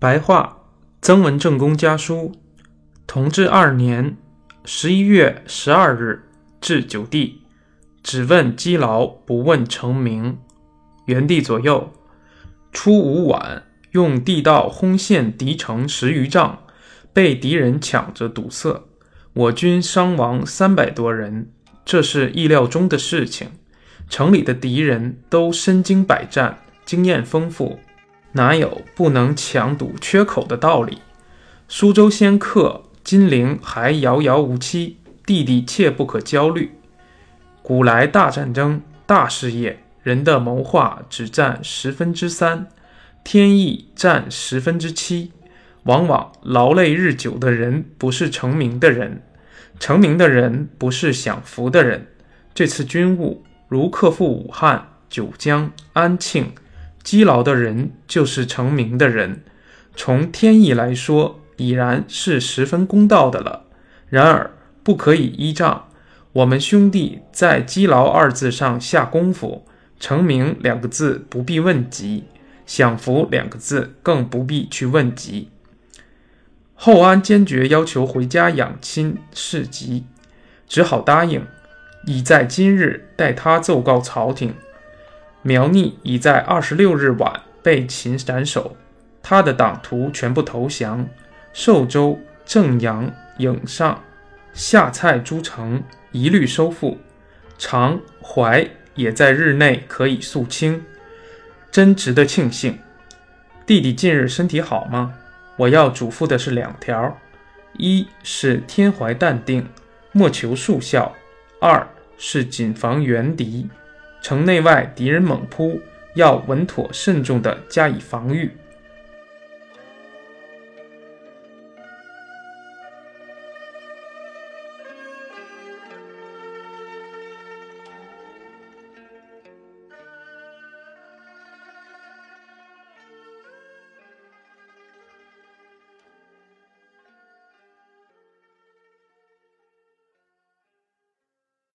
白话曾文正公家书，同治二年十一月十二日，至九地，只问积劳，不问成名。元帝左右，初五晚，用地道轰陷敌城十余丈，被敌人抢着堵塞，我军伤亡三百多人，这是意料中的事情。城里的敌人都身经百战，经验丰富。哪有不能强堵缺口的道理？苏州先克，金陵还遥遥无期。弟弟切不可焦虑。古来大战争、大事业，人的谋划只占十分之三，天意占十分之七。往往劳累日久的人，不是成名的人；成名的人，不是享福的人。这次军务，如克复武汉、九江、安庆。积劳的人就是成名的人，从天意来说，已然是十分公道的了。然而不可以依仗。我们兄弟在“积劳”二字上下功夫，“成名”两个字不必问及，“享福”两个字更不必去问及。后安坚决要求回家养亲事急，只好答应，已在今日代他奏告朝廷。苗逆已在二十六日晚被秦斩首，他的党徒全部投降。寿州、正阳、颍上、下蔡诸城一律收复，长淮也在日内可以肃清，真值得庆幸。弟弟近日身体好吗？我要嘱咐的是两条：一是天怀淡定，莫求速效；二是谨防援敌。城内外敌人猛扑，要稳妥慎重地加以防御。